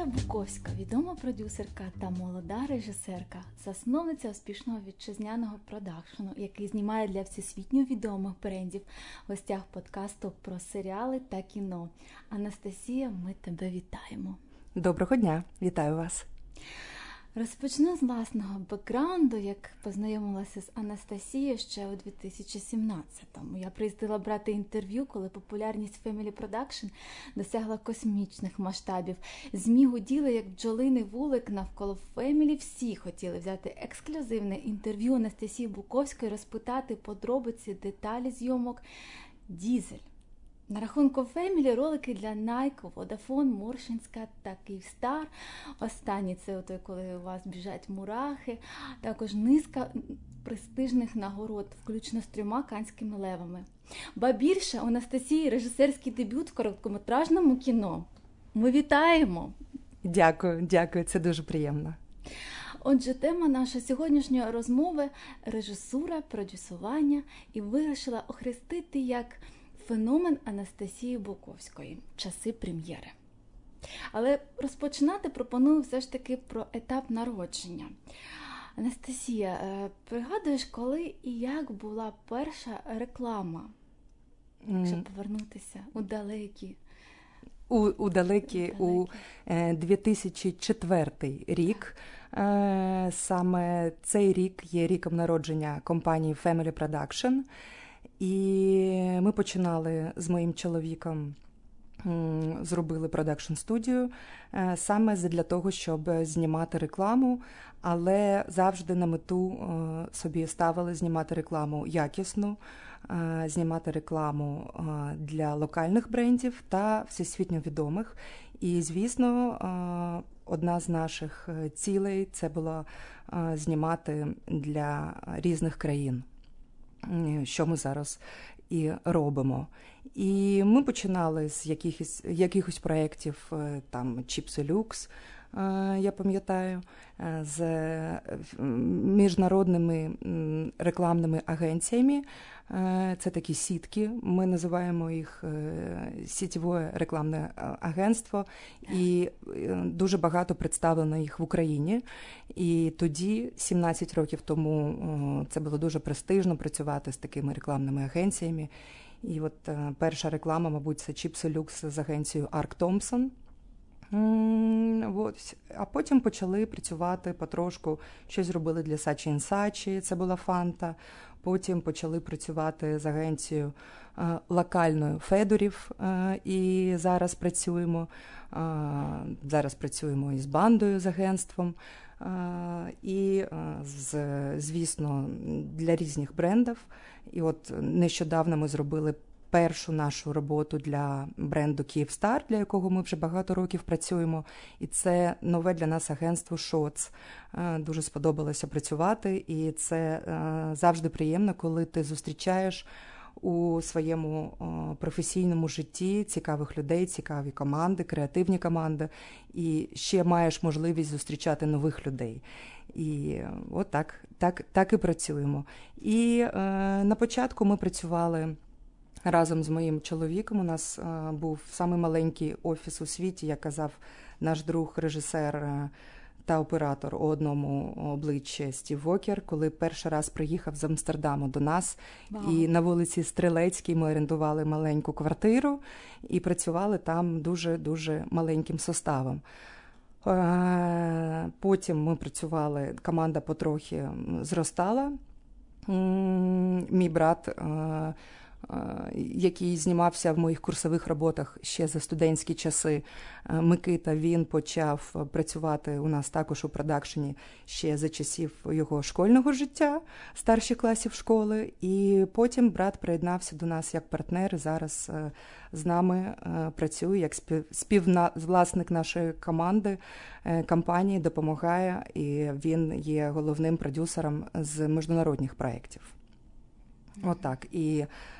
Анастасія Буковська, відома продюсерка та молода режисерка, засновниця успішного вітчизняного продакшену, який знімає для всесвітньо відомих брендів в гостях подкасту про серіали та кіно. Анастасія, ми тебе вітаємо. Доброго дня, вітаю вас. Розпочну з власного бекграунду, як познайомилася з Анастасією ще у 2017-му. Я приїздила брати інтерв'ю, коли популярність Family Production досягла космічних масштабів. Змі гуділи, як бджолиний вулик навколо Family. Всі хотіли взяти ексклюзивне інтерв'ю Анастасії Буковської, розпитати подробиці, деталі зйомок. Дізель. На рахунку Фемілі ролики для Nike, Vodafone, Моршинська та Київстар. Останні це той, коли у вас біжать мурахи, також низка престижних нагород, включно з трьома канськими левами. Ба більше у Анастасії режисерський дебют в короткометражному кіно. Ми вітаємо! Дякую, дякую, це дуже приємно. Отже, тема нашої сьогоднішньої розмови режисура, продюсування, і вирішила охрестити як феномен Анастасії Буковської часи прем'єри. Але розпочинати пропоную все ж таки про етап народження. Анастасія, е, пригадуєш, коли і як була перша реклама, якщо повернутися у далекі? У у далекі у 2004 е, рік. Е, саме цей рік є ріком народження компанії Family Production. І ми починали з моїм чоловіком. Зробили продакшн студію е, саме для того, щоб знімати рекламу, але завжди на мету е, собі ставили знімати рекламу якісну, е, знімати рекламу для локальних брендів та всесвітньо відомих. І, звісно, одна з наших цілей це було знімати для різних країн що ми зараз і робимо. І ми починали з якихось якихось проєктів, е, там Чіпси Люкс, я пам'ятаю, е, з міжнародними рекламними агенціями. Е, це такі сітки. Ми називаємо їх сітєве рекламне агентство, і дуже багато представлено їх в Україні. І тоді, 17 років тому, це було дуже престижно працювати з такими рекламними агенціями. І от перша реклама, мабуть, це Чіпси Люкс з агенцією Арк Томпсон. А потім почали працювати потрошку, щось зробили для Сачі Сачі, це була фанта. Потім почали працювати з агенцією е, локальною Федорів, е, і зараз працюємо. Е, зараз працюємо із бандою з агентством. І, звісно, для різних брендів. І от нещодавно ми зробили першу нашу роботу для бренду Київстар, для якого ми вже багато років працюємо. І це нове для нас агентство Шоц. Е, дуже сподобалося працювати, і це е, завжди приємно, коли ти зустрічаєш. У своєму професійному житті цікавих людей, цікаві команди, креативні команди, і ще маєш можливість зустрічати нових людей. І от так так, так і працюємо. І е, на початку ми працювали разом з моїм чоловіком. У нас е, був самий маленький офіс у світі, як казав наш друг, режисер е, та оператор у одному обличчі Стів Вокер, коли перший раз приїхав з Амстердаму до нас. Wow. І на вулиці Стрелецькій ми орендували маленьку квартиру і працювали там дуже дуже маленьким составом. Е, потім ми працювали, команда потрохи зростала. Мій брат який знімався в моїх курсових роботах ще за студентські часи. Микита він почав працювати у нас також у продакшені ще за часів його школьного життя, старших класів школи. І потім брат приєднався до нас як партнер. Зараз з нами працює як співвласник нашої команди е, компанії, допомагає, і він є головним продюсером з міжнародних проєктів. Отак. І а,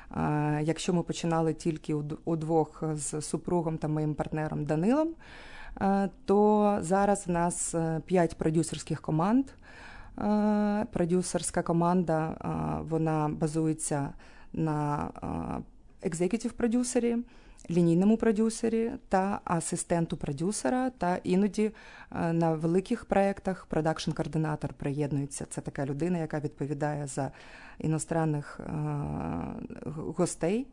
якщо ми починали тільки удвох з супругом та моїм партнером Данилом, то зараз в нас е, п'ять продюсерських команд. Продюсерська команда вона базується на екзекутів продюсері. Лінійному продюсері та асистенту продюсера, та іноді на великих проєктах продакшн-координатор приєднується. Це така людина, яка відповідає за іностранних гостей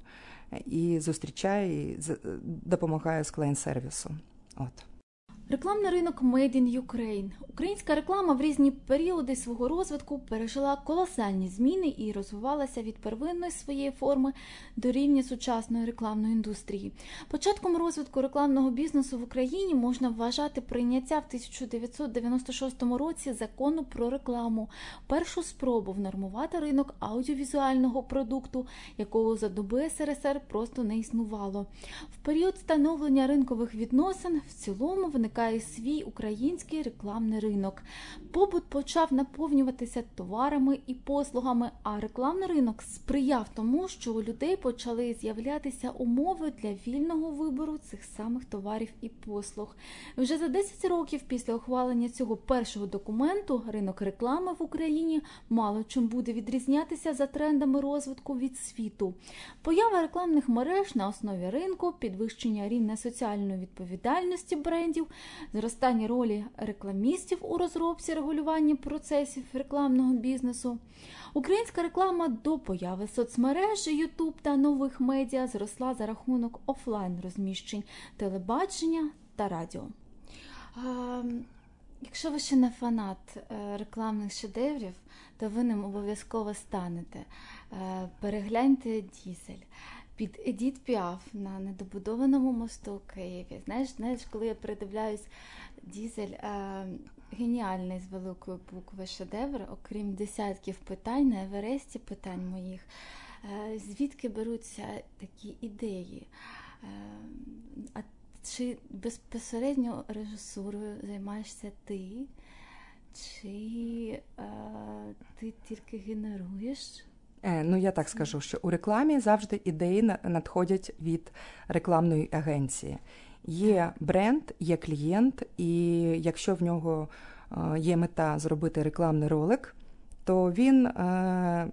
і зустрічає і допомагає з клієнт сервісу От. Рекламний ринок Made in Ukraine. Українська реклама в різні періоди свого розвитку пережила колосальні зміни і розвивалася від первинної своєї форми до рівня сучасної рекламної індустрії. Початком розвитку рекламного бізнесу в Україні можна вважати прийняття в 1996 році закону про рекламу, першу спробу внормувати ринок аудіовізуального продукту, якого за доби СРСР просто не існувало. В період становлення ринкових відносин в цілому виникає виникає свій український рекламний ринок. Побут почав наповнюватися товарами і послугами, а рекламний ринок сприяв тому, що у людей почали з'являтися умови для вільного вибору цих самих товарів і послуг. Вже за 10 років після ухвалення цього першого документу ринок реклами в Україні мало чим буде відрізнятися за трендами розвитку від світу. Поява рекламних мереж на основі ринку, підвищення рівня соціальної відповідальності брендів, зростання ролі рекламістів у розробці регулювання процесів рекламного бізнесу. Українська реклама до появи соцмереж, Ютуб та нових медіа зросла за рахунок офлайн розміщень телебачення та радіо. Якщо ви ще не фанат е, рекламних шедеврів, то ви ним обов'язково станете. Е, перегляньте дізель під Едіт Піаф на недобудованому мосту у Києві. Знаєш, знаєш, коли я передивляюсь дізель е, геніальний з великої букви шедевр, окрім десятків питань на Евересті питань моїх, е, звідки беруться такі ідеї? Е, а чи безпосередньо режисурою займаєшся ти? Чи е, ти тільки генеруєш? Е, ну, я так скажу, що у рекламі завжди ідеї надходять від рекламної агенції. Є бренд, є клієнт, і якщо в нього е, є мета зробити рекламний ролик, то він е,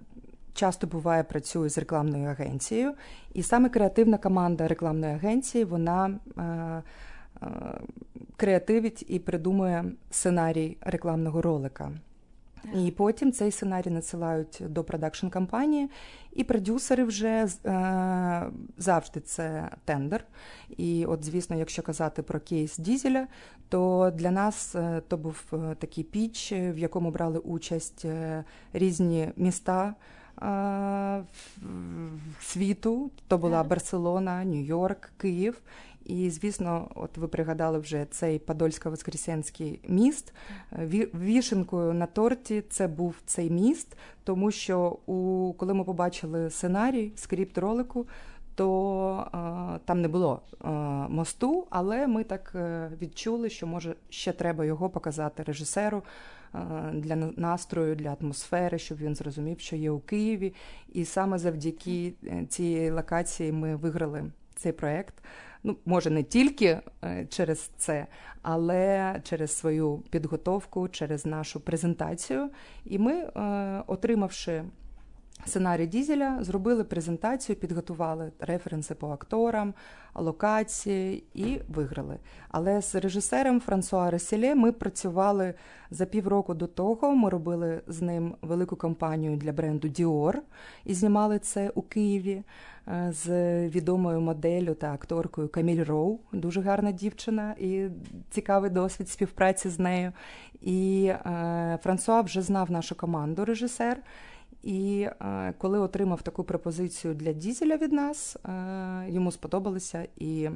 часто буває працює з рекламною агенцією, і саме креативна команда рекламної агенції вона креативить і придумує сценарій рекламного ролика. І потім цей сценарій надсилають до продакшн компанії, і продюсери вже е, завжди це тендер. І, от, звісно, якщо казати про кейс Дізеля, то для нас е, то був е, такий піч, в якому брали участь різні міста. Світу то була Барселона, Нью-Йорк, Київ, і, звісно, от ви пригадали вже цей Подольсько-Воскресенський міст. Вішенкою на торті це був цей міст, тому що у коли ми побачили сценарій, скрипт ролику, то а, там не було а, мосту, але ми так е, відчули, що може ще треба його показати режисеру а, для настрою, для атмосфери, щоб він зрозумів, що є у Києві. І саме завдяки е, цієї локації ми виграли цей проект ну може не тільки е, через це, але через свою підготовку, через нашу презентацію. І ми, е, отримавши сценарій Дізеля, зробили презентацію, підготували референси по акторам, локації і виграли. Але з режисером Франсуа Реселє ми працювали за півроку до того. Ми робили з ним велику кампанію для бренду Dior і знімали це у Києві. Е, з відомою моделлю та акторкою Каміль Роу, дуже гарна дівчина і цікавий досвід співпраці з нею. І е, Франсуа вже знав нашу команду режисер. І е, коли отримав таку пропозицію для Дізеля від нас, е, йому сподобалося і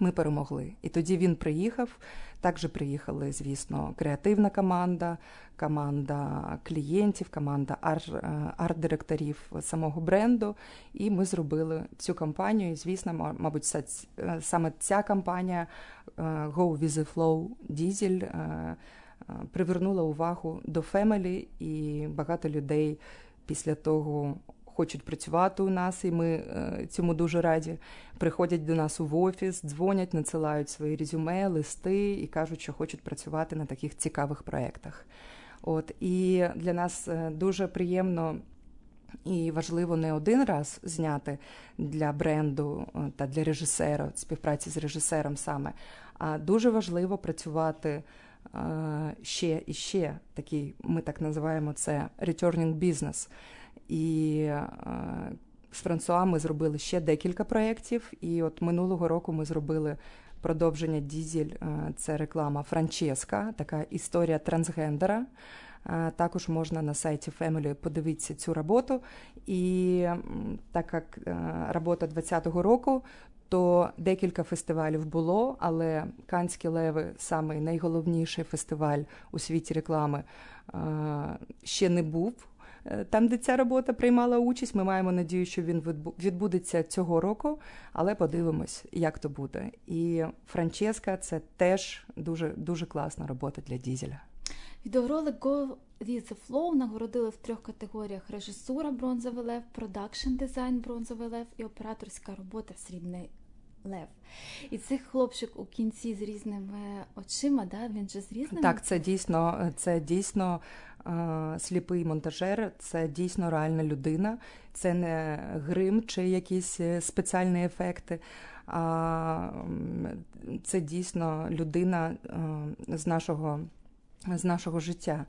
ми перемогли. І тоді він приїхав. Також приїхали, звісно, креативна команда, команда клієнтів, команда арт-директорів самого бренду. І ми зробили цю кампанію. І, звісно, мабуть, саме ця кампанія Go with the Flow Diesel привернула увагу до Family, і багато людей після того хочуть працювати у нас, і ми е, цьому дуже раді. Приходять до нас в офіс, дзвонять, надсилають свої резюме, листи і кажуть, що хочуть працювати на таких цікавих проєктах. От і для нас е, дуже приємно І важливо не один раз зняти для бренду та для режисера, співпраці з режисером саме, а дуже важливо працювати ще і ще такий, ми так називаємо це returning business. І з Франсуа ми зробили ще декілька проєктів. І от минулого року ми зробили продовження Дізель. Це реклама Франческа, така історія трансгендера. Також можна на сайті Family подивитися цю роботу. І так як робота 2020 року, то декілька фестивалів було, але Канські леви, самий найголовніший фестиваль у світі реклами, ще не був. Е, там, де ця робота приймала участь, ми маємо надію, що він відбудеться цього року, але подивимось, як то буде. І Франческа це теж дуже дуже класна робота для Дізеля. Відеоролик Go with the Flow нагородили в трьох категоріях: режисура бронзовий лев, продакшн дизайн бронзовий лев і операторська робота срібний лев. І цей хлопчик у кінці з різними очима, да? він же з різними так. Це дійсно це дійсно е, сліпий монтажер, це дійсно реальна людина, це не грим чи якісь е, спеціальні ефекти. А це дійсно людина е, з нашого з нашого життя.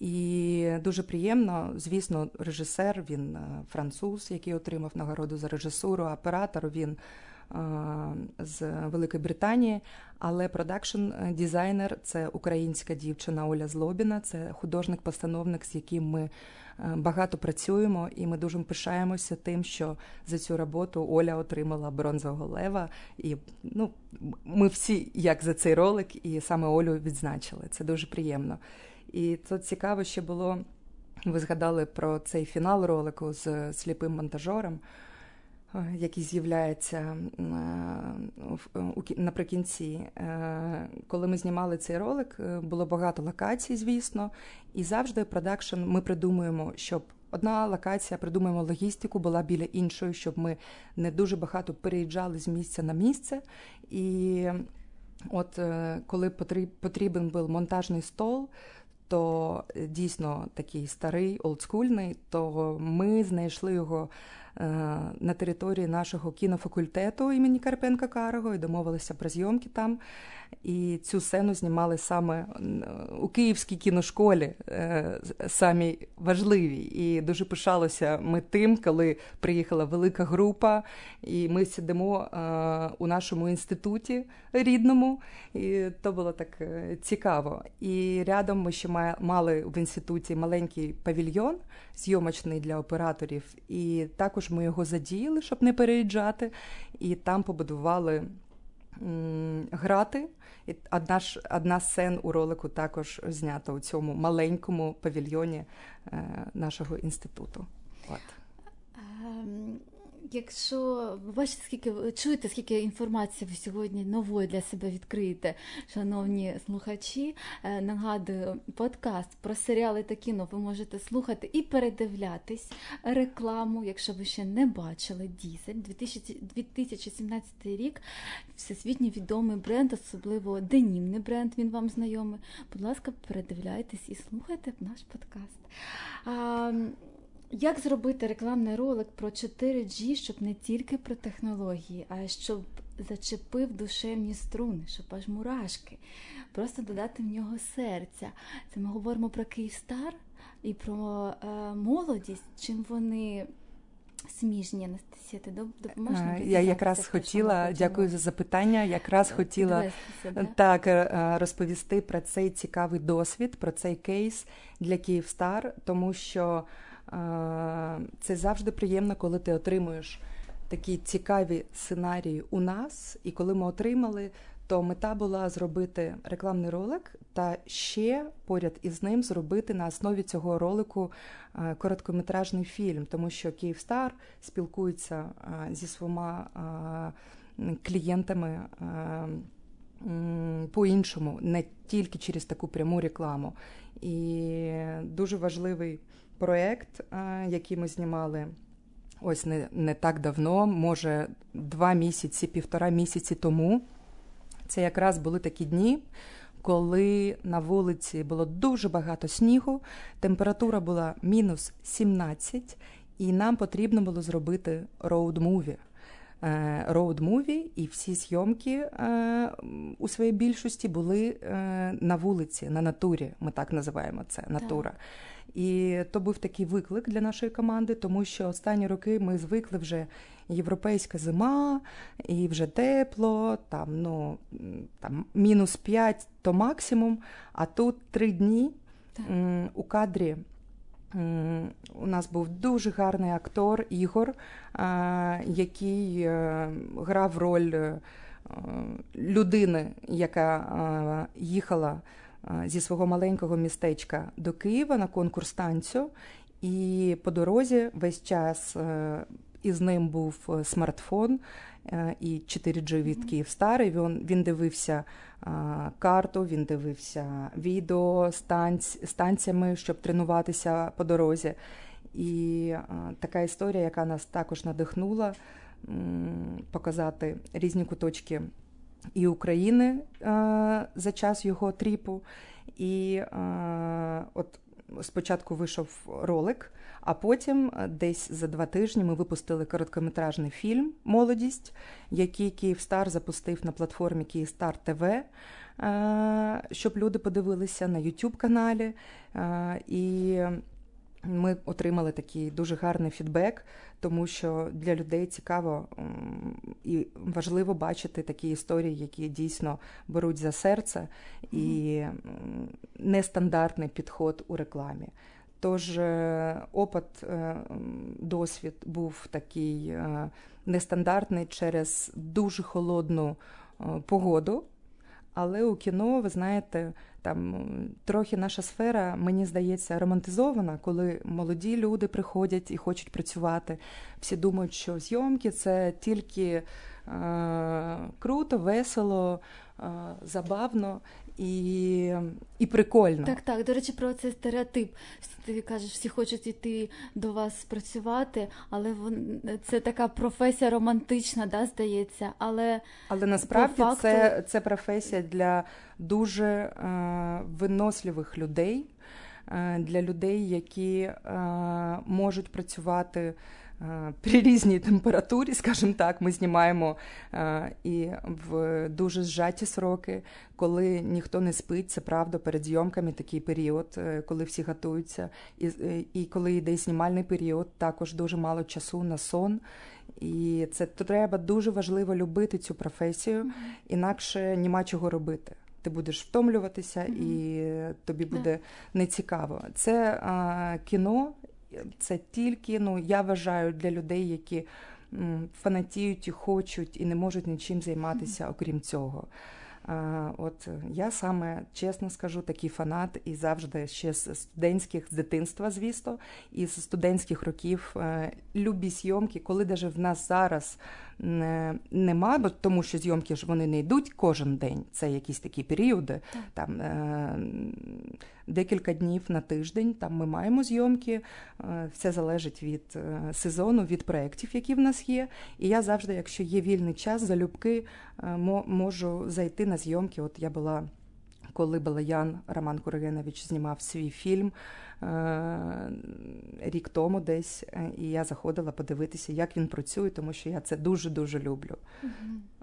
І дуже приємно, звісно, режисер, він е, француз, який отримав нагороду за режисуру, оператор він з Великої Британії, але продакшн дизайнер це українська дівчина Оля Злобіна, це художник-постановник, з яким ми багато працюємо, і ми дуже пишаємося тим, що за цю роботу Оля отримала бронзового лева. І ну, ми всі, як за цей ролик, і саме Олю відзначили. Це дуже приємно. І тут цікаво ще було. Ви згадали про цей фінал ролику з сліпим монтажером. Е, який з'являється е, наприкінці. Е, коли ми знімали цей ролик, було багато локацій, звісно, і завжди продакшн ми придумуємо, щоб. Одна локація, придумаємо логістику, була біля іншої, щоб ми не дуже багато переїжджали з місця на місце. І от коли потрібен був монтажний стол, то дійсно такий старий, олдскульний, то ми знайшли його на території нашого кінофакультету імені Карпенка Карого і домовилися про зйомки там. І цю сцену знімали саме у Київській кіношколі, е, самі важливі. І дуже пишалося ми тим, коли приїхала велика група, і ми сидимо е, у нашому інституті рідному. І то було так цікаво. І рядом ми ще мали в інституті маленький павільйон, зйомочний для операторів. І також ми його задіяли, щоб не переїжджати, і там побудували грати. І одна ж одна сцен у ролику також знята у цьому маленькому павільйоні е, нашого інституту. От. Якщо ви бачите, скільки чуєте, скільки інформації ви сьогодні нової для себе відкриєте, шановні слухачі, е, нагадую, подкаст про серіали та кіно ви можете слухати і передивлятись рекламу, якщо ви ще не бачили Дізель 2017 рік. Всесвітньо відомий бренд, особливо денімний бренд. Він вам знайомий. Будь ласка, передивляйтесь і слухайте наш подкаст. Як зробити рекламний ролик про 4G, щоб не тільки про технології, а щоб зачепив душевні струни, щоб аж мурашки, просто додати в нього серця. Це ми говоримо про Київстар і про е, молодість, чим вони сміжні Анастасія, ти допоможеш Я якраз хотіла, дякую за запитання. Якраз хотіла так е, розповісти про цей цікавий досвід, про цей кейс для Київстар, тому що. Це завжди приємно, коли ти отримуєш такі цікаві сценарії у нас. І коли ми отримали, то мета була зробити рекламний ролик та ще поряд із ним зробити на основі цього ролику короткометражний фільм, тому що Київстар спілкується зі своїми клієнтами. По-іншому, не тільки через таку пряму рекламу. І дуже важливий проєкт, який ми знімали ось не, не так давно, може два місяці, півтора місяці тому. Це якраз були такі дні, коли на вулиці було дуже багато снігу, температура була мінус 17, і нам потрібно було зробити роуд-муві. Роуд-муві і всі зйомки у своїй більшості були на вулиці, на натурі. Ми так називаємо це натура. Так. І то був такий виклик для нашої команди, тому що останні роки ми звикли вже європейська зима, і вже тепло, там ну там мінус 5 то максимум. А тут три дні так. у кадрі. У нас був дуже гарний актор Ігор, який е, грав роль е, людини, яка їхала зі свого маленького містечка до Києва на конкурс танцю, і по дорозі весь час е, із ним був е, смартфон е, і 4G від Київстар, і Він він дивився карту, він дивився відео з станціями, щоб тренуватися по дорозі. І така історія, яка нас також надихнула показати різні куточки і України за час його тріпу. І от спочатку вийшов ролик, а потім десь за два тижні ми випустили короткометражний фільм Молодість, який Київстар запустив на платформі Київстар ТВ. Щоб люди подивилися на youtube каналі. І ми отримали такий дуже гарний фідбек, тому що для людей цікаво і важливо бачити такі історії, які дійсно беруть за серце, і нестандартний підход у рекламі. Тож е, опит, е, досвід був такий е, нестандартний через дуже холодну погоду. Але у кіно, ви знаєте, там трохи наша сфера, мені здається, романтизована, коли молоді люди приходять і хочуть працювати. Всі думають, що зйомки це тільки е, круто, весело, е, забавно і і прикольно. Так, так. До речі, про цей стереотип. Ти кажеш, всі хочуть йти до вас працювати, але вон, це така професія романтична, да, здається. Але але насправді факту... це це професія для дуже е, виносливих людей, е, для людей, які е, можуть працювати. Е, при різній температурі, скажімо так, ми знімаємо е, і в дуже зжаті сроки, коли ніхто не спить, це правда, перед зйомками такий період, е, коли всі готуються, і і коли йде знімальний період, також дуже мало часу на сон. І це треба дуже важливо любити цю професію, інакше нема чого робити. Ти будеш втомлюватися, mm-hmm. і тобі буде нецікаво. Це а, кіно, це тільки, ну я вважаю, для людей, які фанатіють і хочуть і не можуть нічим займатися, окрім цього. От я саме чесно скажу, такий фанат і завжди ще з студентських з дитинства, звісно, і з студентських років е, любі зйомки, коли навіть в нас зараз нема, бо тому що зйомки ж вони не йдуть кожен день. Це якісь такі періоди, так. там е, декілька днів на тиждень. Там ми маємо зйомки. Е, все залежить від сезону, від проєктів, які в нас є. І я завжди, якщо є вільний час, залюбки можу зайти на зйомки. От я була. Коли Балаян Роман Куригенович знімав свій фільм Е, рік тому десь, е, і я заходила подивитися, як він працює, тому що я це дуже-дуже люблю.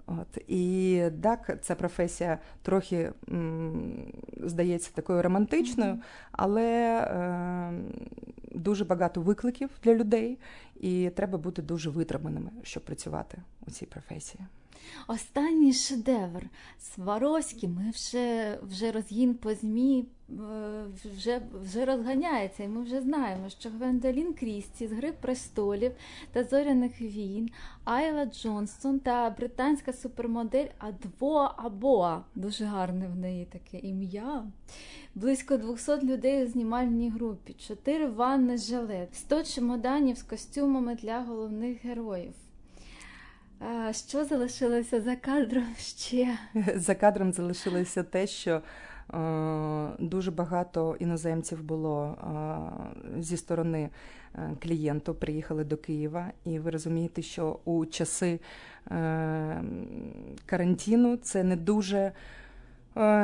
От І так, ця професія трохи м, здається такою романтичною, але е, дуже багато викликів для людей, і треба бути дуже витриманими, щоб працювати у цій професії. Останній шедевр Сваровський, ми вже вже розгін по ЗМІ е, вже вже розганяється, і ми вже знаємо, що Гвендолін Крісті з Гри престолів та зоряних війн, Айла Джонсон та британська супермодель Адво Абоа. Дуже гарне в неї таке ім'я. Близько 200 людей у знімальній групі, 4 ванни жилет, 100 чемоданів з костюмами для головних героїв. Що залишилося за кадром ще? За кадром залишилося те, що е, дуже багато іноземців було е, зі сторони е, клієнту, приїхали до Києва, і ви розумієте, що у часи карантину це не дуже Е,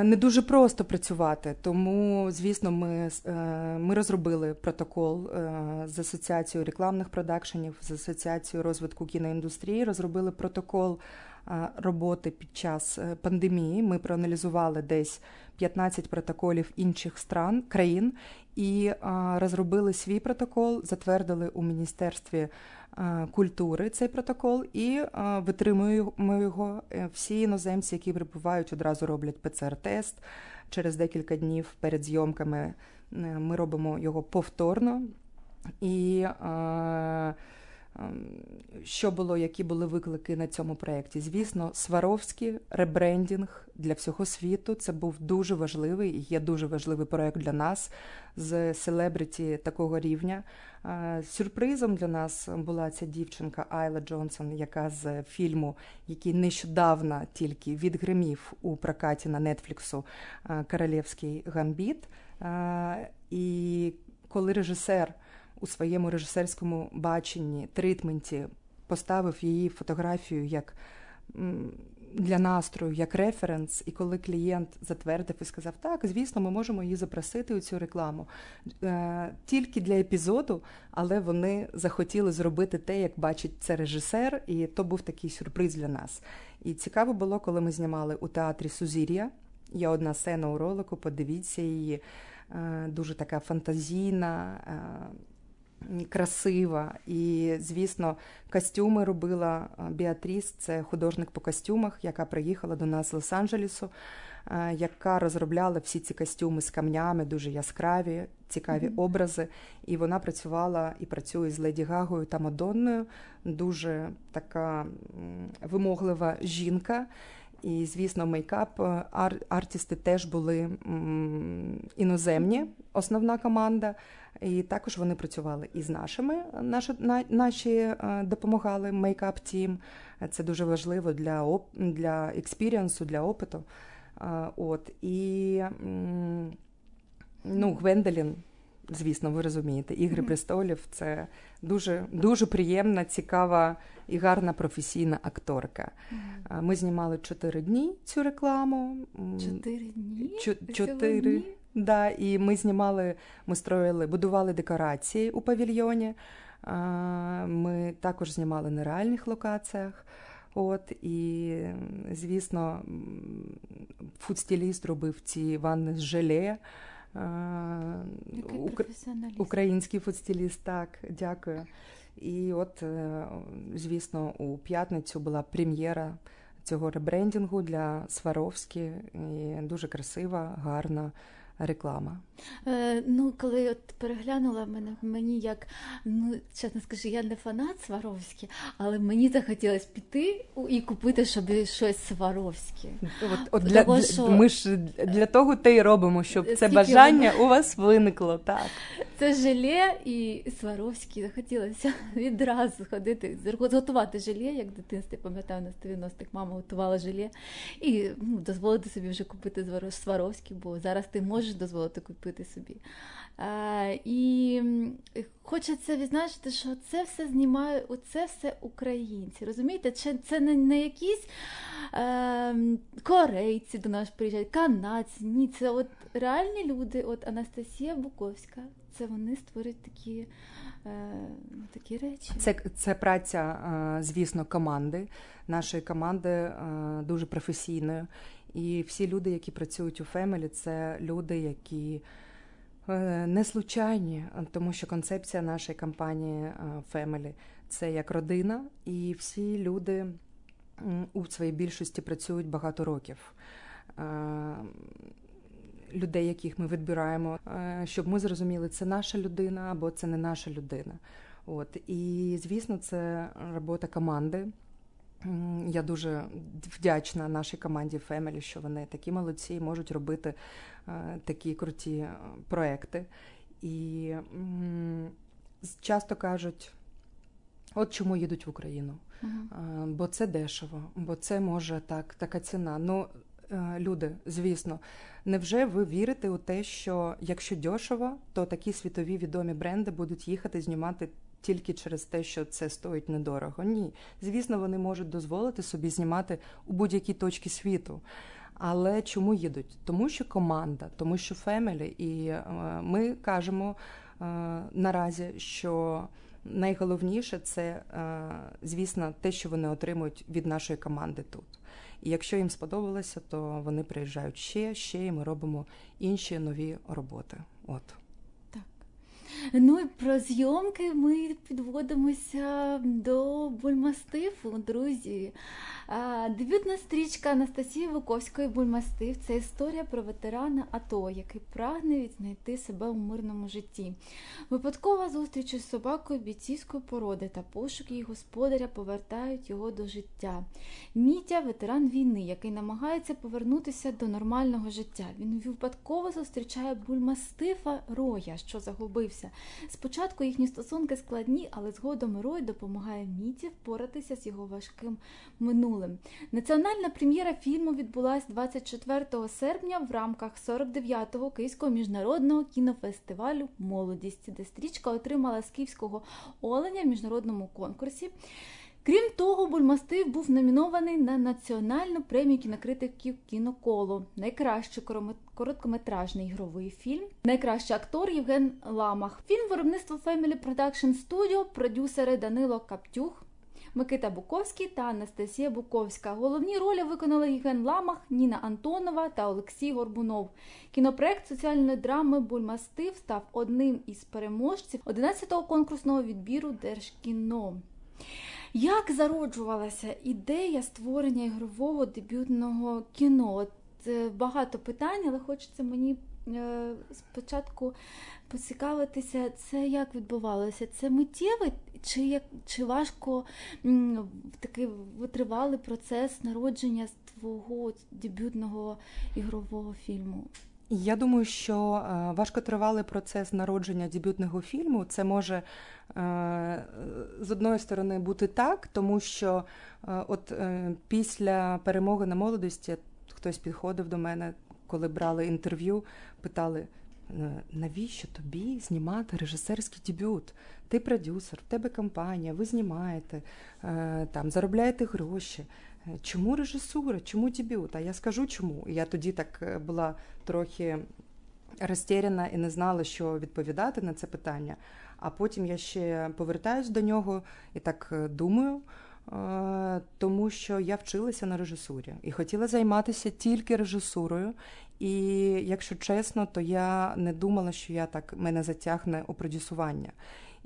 не дуже просто працювати, тому звісно, ми е, ми розробили протокол е, з асоціацією рекламних продакшенів, з асоціацією розвитку кіноіндустрії. Розробили протокол роботи під час пандемії. Ми проаналізували десь 15 протоколів інших стран країн і розробили свій протокол, затвердили у міністерстві Е, культури цей протокол і е, витримуємо його. Е, всі іноземці, які прибувають, одразу роблять ПЦР-тест через декілька днів перед зйомками. Ми робимо його повторно і. Ем, що було, які були виклики на цьому проєкті? Звісно, Swarovski ребрендінг для всього світу. Це був дуже важливий і є дуже важливий проєкт для нас з селебриті такого рівня. Е, сюрпризом для нас була ця дівчинка Айла Джонсон, яка з фільму, який нещодавно тільки відгримів у прокаті на Нетфліксу е, Королівський гамбіт. Е, і коли режисер у своєму режисерському баченні, тритменті поставив її фотографію як для настрою, як референс, і коли клієнт затвердив і сказав, так, звісно, ми можемо її запросити у цю рекламу е, тільки для епізоду, але вони захотіли зробити те, як бачить це режисер, і то був такий сюрприз для нас. І цікаво було, коли ми знімали у театрі Сузір'я. Є одна сцена у ролику, подивіться її, е, дуже така фантазійна. Е, красива. І, звісно, костюми робила Біатріс, це художник по костюмах, яка приїхала до нас з Лос-Анджелесу, яка розробляла всі ці костюми з камнями, дуже яскраві, цікаві mm-hmm. образи. І вона працювала і працює з Леді Гагою та Мадонною. Дуже така вимоглива жінка. І, звісно, мейкап ар- артисти теж були іноземні, основна команда. І також вони працювали із нашими. Наші на, наші е, допомагали makeup team. Це дуже важливо для для experience у, для опиту. Е, от і ну, Гвендолін, звісно, ви розумієте, Ігри престолів це дуже дуже приємна, цікава і гарна професійна акторка. Ми знімали чотири дні цю рекламу. Чотири дні? Чотири. Да, І ми знімали, ми строїли, будували декорації у павільйоні. Ми також знімали на реальних локаціях. От, І, звісно, фудстиліст робив ці ванни з желе. Ук... Український фудстиліст, так, дякую. І от, е, звісно, у п'ятницю була прем'єра цього ребрендінгу для Сваровські. І Дуже красива, гарна реклама? Е, Ну, коли от переглянула мене мені як ну чесно скажу, я не фанат Сваровський, але мені захотілося піти і купити собі щось Сваровське. От, от для, того, що... Ми ж для того те й робимо, щоб Скільки це бажання воно... у вас виникло. так. Це желе і Сваровський. Захотілося відразу ходити, зготувати желе, як в дитинстві, пам'ятаю, на 90-х мама готувала желе, і ну, дозволити собі вже купити Сваровський, бо зараз ти можеш можеш дозволити купити собі. І хочеться відзначити, що це все знімає, це все українці. Розумієте, це, не якісь е, корейці до нас приїжджають, канадці. Ні, це от реальні люди. От Анастасія Буковська, це вони створюють такі. Е, такі речі. Це це праця, е, звісно, команди. Нашої команди е, дуже професійної. І всі люди, які працюють у Family, це люди, які е, не случайні, тому що концепція нашої компанії Family це як родина, і всі люди у своїй більшості працюють багато років. Е, людей, яких ми відбираємо, е, щоб ми зрозуміли, це наша людина або це не наша людина. От і звісно, це робота команди. Я дуже вдячна нашій команді Family, що вони такі молодці і можуть робити е, такі круті е, проекти. І часто кажуть, от чому їдуть в Україну. Uh-huh. Бо це дешево, бо це може так, така ціна. Ну, люди, звісно, невже ви вірите у те, що якщо дешево, то такі світові відомі бренди будуть їхати знімати тільки через те, що це стоїть недорого. Ні, звісно, вони можуть дозволити собі знімати у будь-якій точці світу. Але чому їдуть? Тому що команда, тому що фемілі, і е, ми кажемо е, наразі, що найголовніше це, е, звісно, те, що вони отримують від нашої команди тут. І якщо їм сподобалося, то вони приїжджають ще, ще, і ми робимо інші нові роботи. От. Ну і про зйомки ми підводимося до бульмастифу, друзі. Дебютна стрічка Анастасії Вуковської Бульмастив це історія про ветерана АТО, який прагне відзнайти себе у мирному житті. Випадкова зустріч із собакою бійцівської породи та пошук її господаря повертають його до життя. Мітя ветеран війни, який намагається повернутися до нормального життя. Він випадково зустрічає бульмастифа Роя, що загубився. Спочатку їхні стосунки складні, але згодом Рой допомагає Міті впоратися з його важким минулим. Національна прем'єра фільму відбулася 24 серпня в рамках 49-го Київського міжнародного кінофестивалю Молодість, де стрічка отримала скіфського оленя в міжнародному конкурсі. Крім того, Бульмастив був номінований на національну премію кінокритиків кіноколо, найкращий короткометражний ігровий фільм, найкращий актор Євген Ламах. Фільм виробництво Family Production Studio, продюсери Данило Каптюх. Микита Буковський та Анастасія Буковська. Головні ролі виконали Євген Ламах, Ніна Антонова та Олексій Горбунов. Кінопроект соціальної драми Бульмастив став одним із переможців 11-го конкурсного відбіру Держкіно. Як зароджувалася ідея створення ігрового дебютного кіно? Е, Багато питань, але хочеться мені спочатку поцікавитися, це як відбувалося? Це миттєве чи як чи важко такий витривалий процес народження твого дебютного ігрового фільму? Я думаю, що е, важкотривалий процес народження дебютного фільму це може е, з одної сторони бути так, тому що е, от після перемоги на молодості хтось підходив до мене, коли брали інтерв'ю, питали. Навіщо тобі знімати режисерський дебют? Ти продюсер, в тебе компанія, ви знімаєте, там заробляєте гроші. Чому режисура? Чому дебют? А я скажу чому. Я тоді так е, була трохи розтеряна і не знала, що відповідати на це питання. А потім я ще повертаюсь до нього і так е, думаю, е, тому що я вчилася на режисурі і хотіла займатися тільки режисурою. І якщо чесно, то я не думала, що я так мене затягне у продюсування.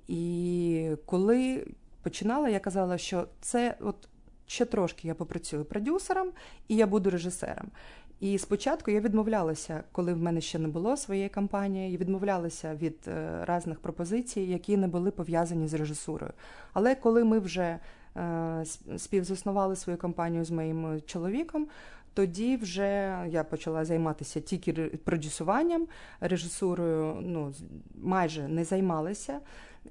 І коли починала, я казала, що це от ще трошки я попрацюю продюсером і я буду режисером. І спочатку я відмовлялася, коли в мене ще не було своєї кампанії, я відмовлялася від е, різних пропозицій, які не були пов'язані з режисурою. Але коли ми вже співзаснували свою кампанію з моїм чоловіком, тоді вже я почала займатися тільки продюсуванням, режисурою ну, майже не займалася.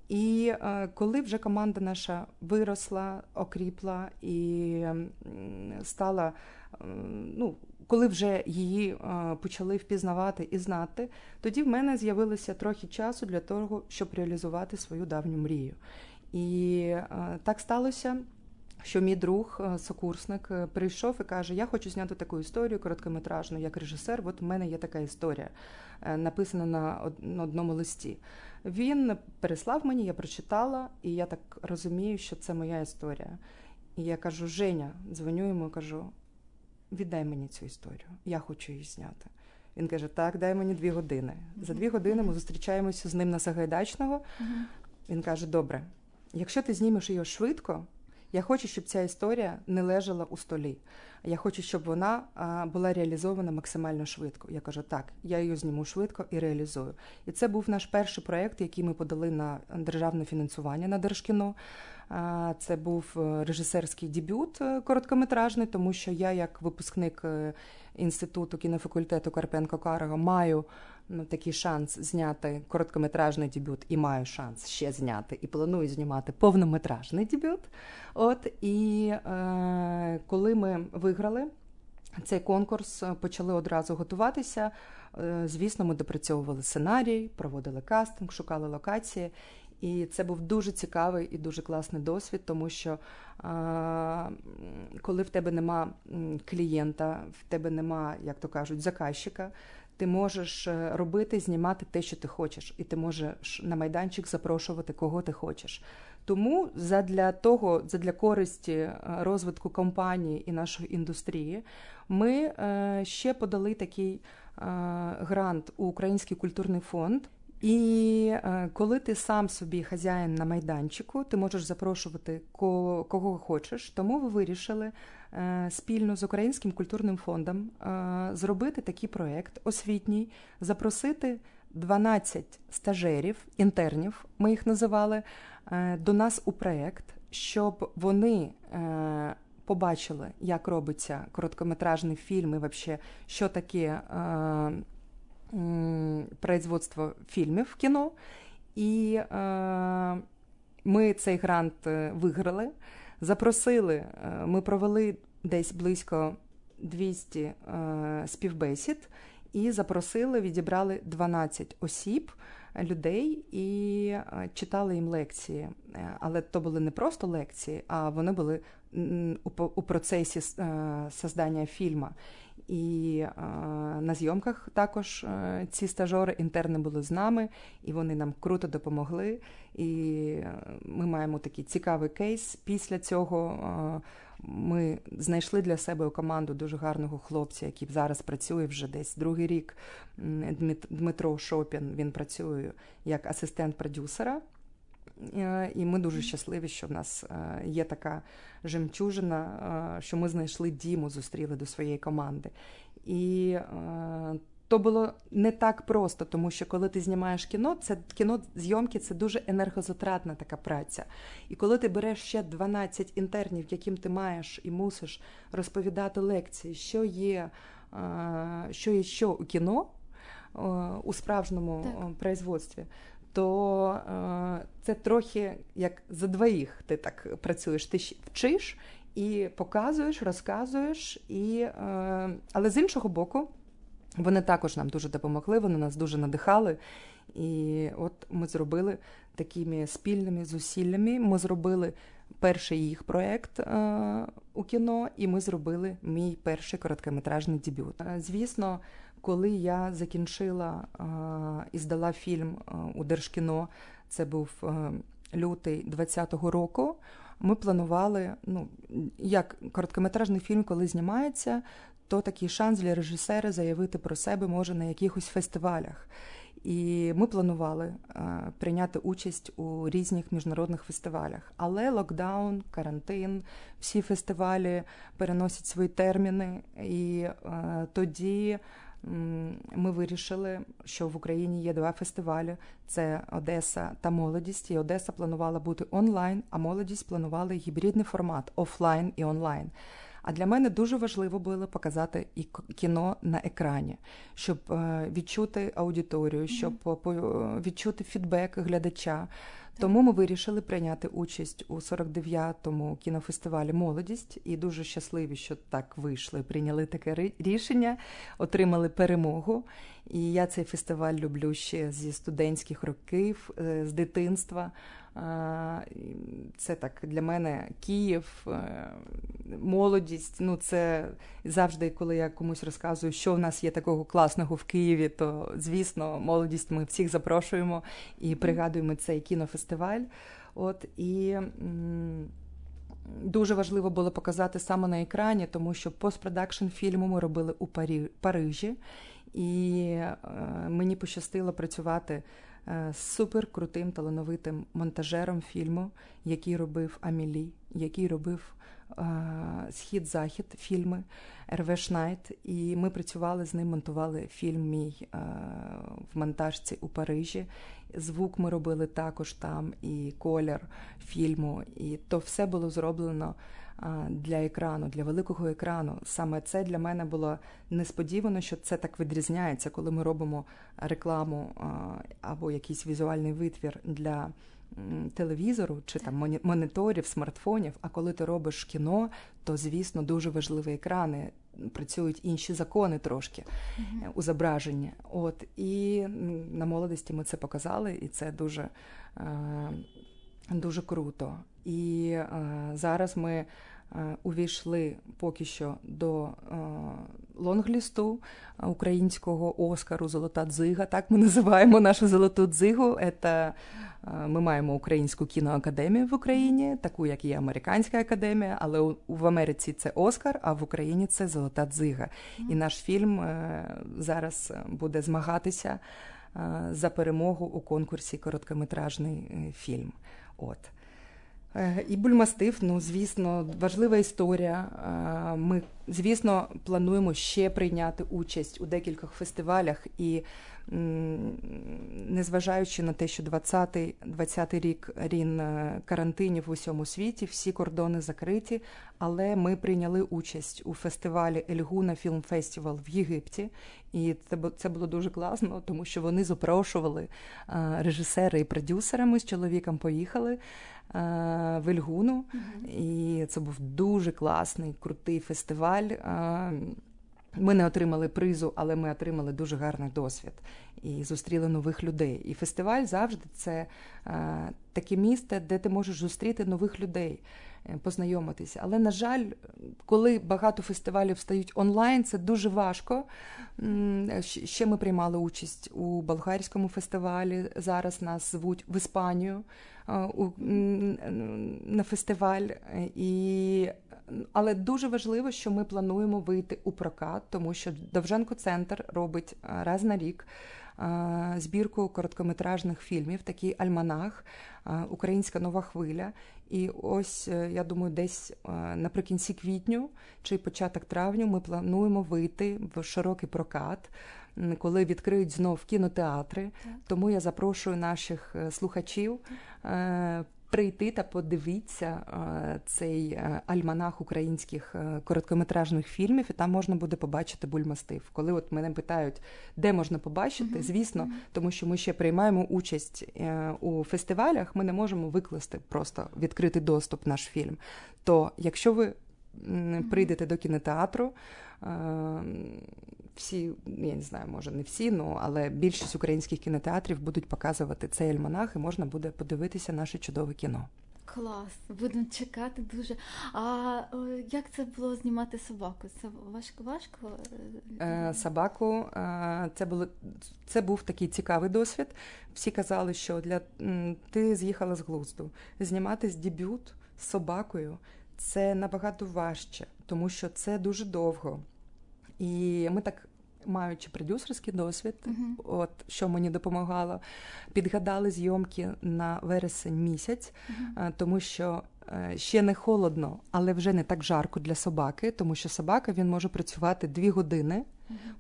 І е, коли вже команда наша виросла, окріпла і стала, ну, коли вже її е, почали впізнавати і знати, тоді в мене з'явилося трохи часу для того, щоб реалізувати свою давню мрію. І е, так сталося. Що мій друг, сокурсник, прийшов і каже: Я хочу зняти таку історію короткометражну, як режисер. От у мене є така історія, написана на одному листі. Він переслав мені, я прочитала, і я так розумію, що це моя історія. І я кажу: Женя, дзвоню йому, кажу: віддай мені цю історію, я хочу її зняти. Він каже: Так, дай мені дві години. За дві години ми зустрічаємося з ним на Сагайдачного. Він каже: Добре, якщо ти знімеш її швидко, я хочу, щоб ця історія не лежала у столі. Я хочу, щоб вона була реалізована максимально швидко. Я кажу, так, я її зніму швидко і реалізую. І це був наш перший проєкт, який ми подали на державне фінансування на Держкіно. Це був е, режисерський дебют е, короткометражний, тому що я, як випускник е, інституту кінофакультету Карпенко Карого, маю такий шанс зняти короткометражний дебют і маю шанс ще зняти. І планую знімати повнометражний дебют. От і е, коли ми виграли цей конкурс, почали одразу готуватися. Звісно, ми допрацьовували сценарій, проводили кастинг, шукали локації. І це був дуже цікавий і дуже класний досвід, тому що а, коли в тебе нема клієнта, в тебе нема, як то кажуть, заказчика, ти можеш е, робити, знімати те, що ти хочеш, і ти можеш на майданчик запрошувати кого ти хочеш. Тому задля того, задля користі е, розвитку компанії і нашої індустрії, ми е, ще подали такий грант у Український культурний фонд. І коли ти сам собі хазяїн на майданчику, ти можеш запрошувати кого хочеш. Тому ви вирішили спільно з Українським культурним фондом е, зробити такий проєкт освітній, запросити 12 стажерів, інтернів, ми їх називали, е, до нас у проєкт, щоб вони побачили, як робиться короткометражний фільм і вообще, що таке производство фільмів в кіно. І ми цей грант виграли. Запросили, е, ми провели десь близько 200 е, співбесід і запросили, відібрали 12 осіб. Людей і е, читали їм лекції, але то були не просто лекції, а вони були у процесі создання фільму. І е, на зйомках також е, ці стажори інтерни були з нами, і вони нам круто допомогли. І ми маємо такий цікавий кейс. Після цього е, ми знайшли для себе у команду дуже гарного хлопця, який зараз працює вже десь другий рік. Дмитро Шопін він працює як асистент продюсера. Е, і ми дуже щасливі, що в нас е, є така жемчужина, е, що ми знайшли Діму, зустріли до своєї команди. І то було не так просто, тому що коли ти знімаєш кіно, це кіно зйомки це дуже енергозатратна така праця. І коли ти береш ще 12 інтернів, яким ти маєш і мусиш розповідати лекції, що є, що є що у кіно у справжньому так. производстві, то е, це трохи як за двоїх ти так працюєш. Ти вчиш і показуєш, розказуєш, і, е, але з іншого боку, вони також нам дуже допомогли, вони нас дуже надихали. І от ми зробили такими спільними зусиллями. Ми зробили перший їх проєкт е, у кіно, і ми зробили мій перший короткометражний дебют. Е, звісно, коли я закінчила і здала фільм у Держкіно, це був лютий 20-го року. Ми планували, ну як короткометражний фільм, коли знімається, то такий шанс для режисера заявити про себе може на якихось фестивалях. І ми планували прийняти участь у різних міжнародних фестивалях. Але локдаун, карантин, всі фестивалі переносять свої терміни, і тоді ми вирішили, що в Україні є два фестивалі: це Одеса та Молодість. І Одеса планувала бути онлайн, а молодість планувала гібридний формат офлайн і онлайн. А для мене дуже важливо було показати і кіно на екрані, щоб е, відчути аудиторію, щоб відчути фідбек глядача. Тому ми вирішили прийняти участь у 49-му кінофестивалі Молодість і дуже щасливі, що так вийшли. Прийняли таке рішення, отримали перемогу. І я цей фестиваль люблю ще зі студентських років, е, з дитинства. Це так для мене Київ, е, молодість. Ну, це завжди, коли я комусь розказую, що в нас є такого класного в Києві, то звісно, молодість ми всіх запрошуємо і пригадуємо цей кінофестиваль. От і. Дуже важливо було показати саме на екрані, тому що постпродакшн фільму ми робили у Парижі, і е, мені пощастило працювати Е, супер крутим талановитим монтажером фільму, який робив Амілі, який робив е, Схід-Захід фільми Ерве Шнайт. І ми працювали з ним, монтували фільм мій е, в монтажці у Парижі. Звук ми робили також там, і колір фільму, і то все було зроблено для екрану, для великого екрану. Саме це для мене було несподівано, що це так відрізняється, коли ми робимо рекламу або якийсь візуальний витвір для телевізору чи там моніторів, смартфонів. А коли ти робиш кіно, то звісно дуже важливі екрани. працюють інші закони трошки mm-hmm. у зображенні. От і на молодості ми це показали, і це дуже, дуже круто. І зараз ми. Увійшли поки що до лонглісту українського Оскару Золота дзига. Так ми називаємо нашу золоту дзигу. Це ми маємо українську кіноакадемію в Україні, таку як є американська академія, але в Америці це Оскар, а в Україні це Золота дзига. І наш фільм е, зараз буде змагатися е, за перемогу у конкурсі короткометражний е, фільм. От. І бульмастив, ну звісно, важлива історія. Ми, звісно, плануємо ще прийняти участь у декількох фестивалях і незважаючи на те, що 20-й 20 рік рін е, карантинів в усьому світі, всі кордони закриті, але ми прийняли участь у фестивалі Ельгуна Фільм Фестивал в Єгипті, і це було дуже класно, тому що вони запрошували е, режисери і продюсера. Ми з чоловіком поїхали. Е, в Ельгуну, mm-hmm. і це був дуже класний, крутий фестиваль. Ми не отримали призу, але ми отримали дуже гарний досвід і зустріли нових людей. І фестиваль завжди це е, таке місце, де ти можеш зустріти нових людей, е, познайомитися. Але, на жаль, коли багато фестивалів стають онлайн, це дуже важко. Ще ми приймали участь у болгарському фестивалі. Зараз нас звуть в Іспанію е, на фестиваль. І але дуже важливо, що ми плануємо вийти у прокат, тому що Довженко Центр робить е, раз на рік е, збірку короткометражних фільмів, такий альманах, е, Українська нова хвиля. І ось я думаю, десь наприкінці квітню чи початок травню ми плануємо вийти в широкий прокат. Коли відкриють знов кінотеатри, тому я запрошую наших слухачів прийти та подивитися е, цей е, альманах українських е, короткометражних фільмів, і там можна буде побачити бульмастив. Коли от мене питають, де можна побачити, звісно, тому що ми ще приймаємо участь у фестивалях, ми не можемо викласти просто відкритий доступ наш фільм. То якщо ви прийдете до кінотеатру, всі, я не знаю, може не всі, ну але більшість українських кінотеатрів будуть показувати цей альманах, і можна буде подивитися наше чудове кіно. Клас, будемо чекати дуже. А як це було знімати собаку? Це важко важко? Е, Собаку е, це було це був такий цікавий досвід. Всі казали, що для ти з'їхала з глузду. Знімати з дебют з собакою це набагато важче, тому що це дуже довго. І ми так. Маючи продюсерський досвід, uh-huh. от що мені допомагало, підгадали зйомки на вересень місяць, uh-huh. тому що е, ще не холодно, але вже не так жарко для собаки, тому що собака він може працювати дві години,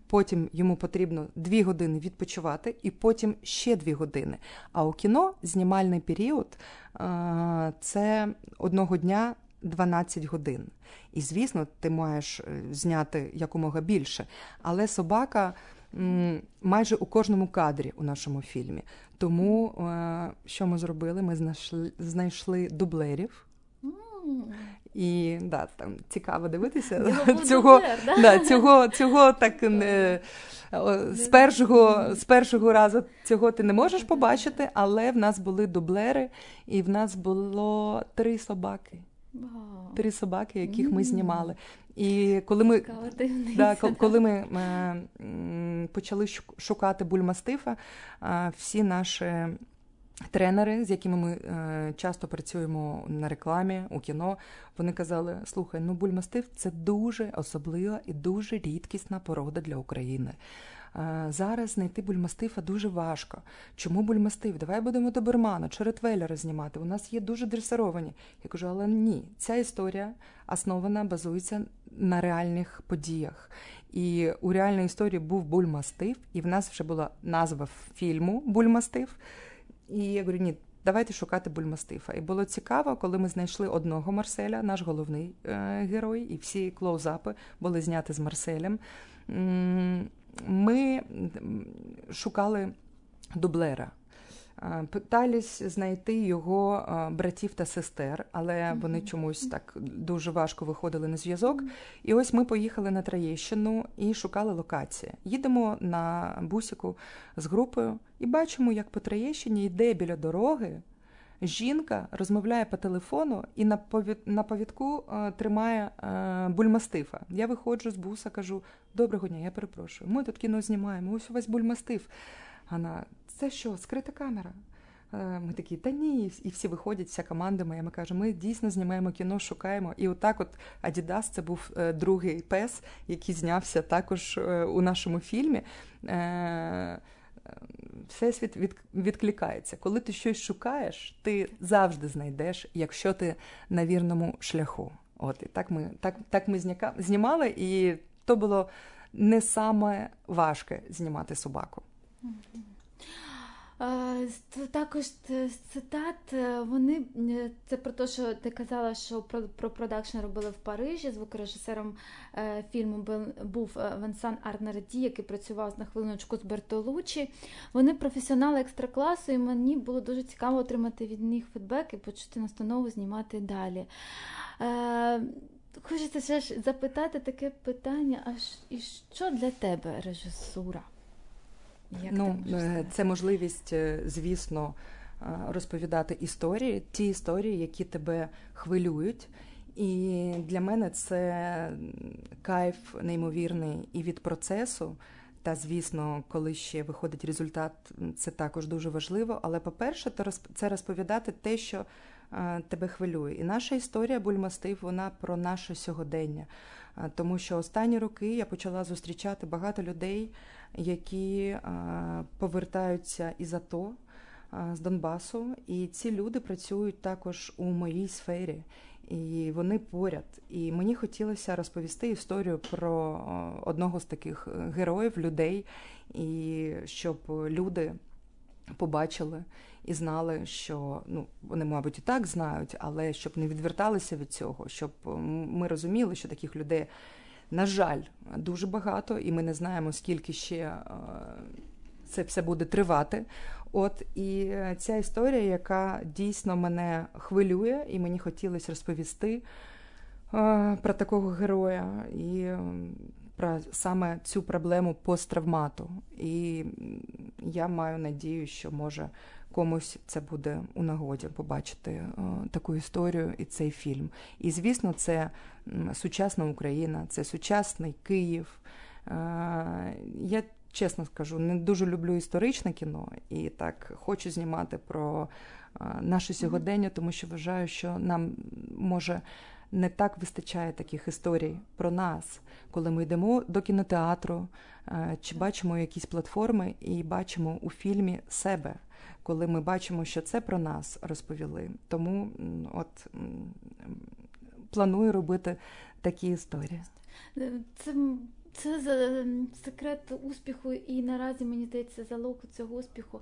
потім йому потрібно дві години відпочивати, і потім ще дві години. А у кіно знімальний період е, це одного дня 12 годин. І, звісно, ти маєш е, зняти якомога більше. Але собака майже у кожному кадрі у нашому фільмі. Тому е, що ми зробили? Ми знайшли, знайшли дублерів. І да, там цікаво дивитися. Цього дублер, да? да, цього, цього так не з першого з першого разу цього ти не можеш побачити, але в нас були дублери, і в нас було три собаки. Три собаки, яких ми знімали. І коли ми да, коли ми е, почали шукати бульмастифа, е, всі наші тренери, з якими ми е, часто працюємо на рекламі у кіно, вони казали: слухай, ну бульмастиф це дуже особлива і дуже рідкісна порода для України. Зараз знайти бульмастифа дуже важко. Чому бульмастиф? Давай будемо добермана чи ретвейлера знімати. У нас є дуже дресировані. Я кажу, але ні, ця історія основана, базується на реальних подіях. І у реальній історії був бульмастиф, і в нас вже була назва фільму Бульмастиф. І я говорю, ні. Давайте шукати бульмастифа. І було цікаво, коли ми знайшли одного Марселя, наш головний е- герой, і всі клоузапи були зняті з Марселем ми шукали дублера. Питались знайти його братів та сестер, але вони чомусь так дуже важко виходили на зв'язок. І ось ми поїхали на Троєщину і шукали локації. Їдемо на бусіку з групою і бачимо, як по Троєщині йде біля дороги. Жінка розмовляє по телефону і на повід... на повідку е, тримає е, бульмастифа. Я виходжу з буса, кажу: доброго дня, я перепрошую. Ми тут кіно знімаємо. Ось у вас бульмастиф. Вона, це що, скрита камера? Е, ми такі, та ні, і всі виходять, вся команда моя. Ми кажемо, ми дійсно знімаємо кіно, шукаємо. І отак, от Адідас, це був е, другий пес, який знявся також е, у нашому фільмі. Всесвіт від, відкликається. Коли ти щось шукаєш, ти завжди знайдеш, якщо ти на вірному шляху. От і так ми так, так ми зняка, знімали, і то було не саме важке знімати собаку. Також цитат, е, вони е, це про те, що ти казала, що про про продакшн робили в Парижі. Звукорежисером е, фільму був Венсан Арнарді, який працював на хвилиночку з Бертолучі. Вони професіонали екстракласу, і мені було дуже цікаво отримати від них фідбек і почути настанову знімати далі. Хочеться ще ж запитати таке питання: а і що для тебе режисура? Як ну, е, Це можливість, е, звісно, е, розповідати історії, ті історії, які тебе хвилюють. І для мене це кайф неймовірний і від процесу. Та, звісно, коли ще виходить результат, це також дуже важливо. Але, по-перше, це розповідати те, що тебе хвилює. І наша історія Бульмастив, вона про наше сьогодення. Тому що останні роки я почала зустрічати багато людей, які повертаються із АТО з Донбасу, і ці люди працюють також у моїй сфері. І вони поряд. І мені хотілося розповісти історію про одного з таких героїв, людей, і щоб люди побачили і знали, що ну вони, мабуть, і так знають, але щоб не відверталися від цього, щоб ми розуміли, що таких людей, на жаль, дуже багато, і ми не знаємо, скільки ще е, це все буде тривати. От і е, ця історія, яка дійсно мене хвилює, і мені хотілося розповісти е, про такого героя. І про саме цю проблему посттравмату. І я маю надію, що може комусь це буде у нагоді побачити е, таку історію і цей фільм. І звісно, це сучасна Україна, це сучасний Київ. Е, я чесно скажу, не дуже люблю історичне кіно і так хочу знімати про е, наше сьогодення, тому що вважаю, що нам може не так вистачає таких історій про нас, коли ми йдемо до кінотеатру, чи бачимо якісь платформи і бачимо у фільмі себе, коли ми бачимо, що це про нас розповіли. Тому от планую робити такі історії. Е, це це секрет успіху, і наразі мені здається залог цього успіху.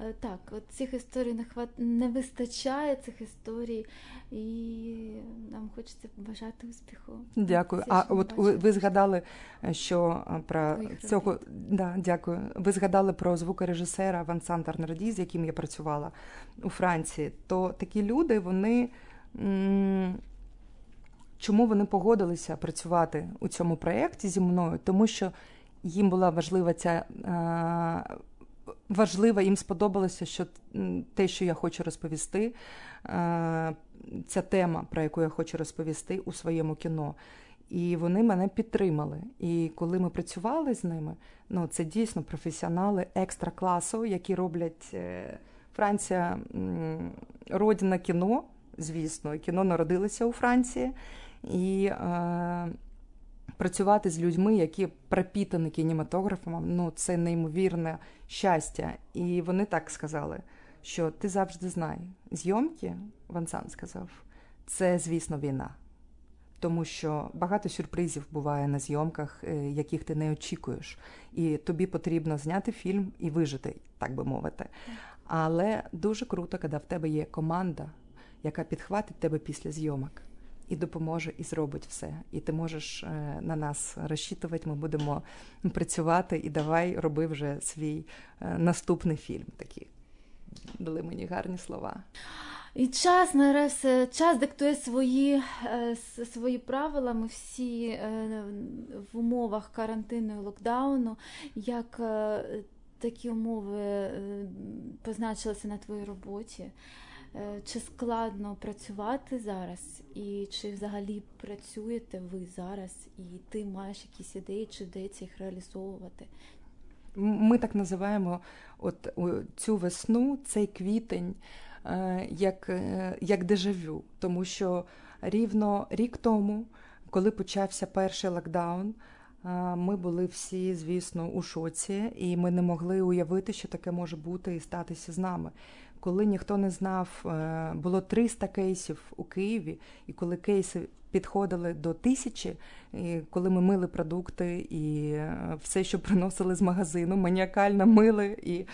Е, так, от цих історій не хват... не вистачає цих історій, і нам хочеться побажати успіху. Дякую. Це, а от ви, ви згадали, е, що е, про Твоїх цього да, дякую. Ви згадали про звукорежисера Вансан Тарнарді, з яким я працювала у Франції. То такі люди, вони. Чому вони погодилися працювати у цьому проєкті зі мною? Тому що їм була важлива ця е, важлива, їм сподобалося, що те, що я хочу розповісти, е, ця тема, про яку я хочу розповісти у своєму кіно. І вони мене підтримали. І коли ми працювали з ними, ну це дійсно професіонали екстра класу, які роблять е, Франція родина кіно, звісно, кіно народилося у Франції і е, працювати з людьми, які пропітані кінематографом, ну це неймовірне щастя. І вони так сказали, що ти завжди знай, зйомки, Вансан сказав, це, звісно, війна. Тому що багато сюрпризів буває на зйомках, е, яких ти не очікуєш, і тобі потрібно зняти фільм і вижити, так би мовити. Але дуже круто, коли в тебе є команда, яка підхватить тебе після зйомок і допоможе, і зробить все. І ти можеш е, на нас розчитувати, ми будемо працювати і давай роби вже свій е, наступний фільм такий. дали мені гарні слова. І час нараз час диктує свої е, свої правила. Ми всі в умовах карантину і локдауну. Як такі умови позначилися на твоїй роботі? Чи складно працювати зараз, і чи взагалі працюєте ви зараз, і ти маєш якісь ідеї, чи вдається їх реалізовувати? Ми так називаємо от цю весну, цей квітень. Е, як е, як дежавю, тому що рівно рік тому, коли почався перший локдаун, е, ми були всі, звісно, у шоці, і ми не могли уявити, що таке може бути і статися з нами. Коли ніхто не знав, було 300 кейсів у Києві, і коли кейси підходили до тисячі, і коли ми мили продукти і все, що приносили з магазину, маніакально мили і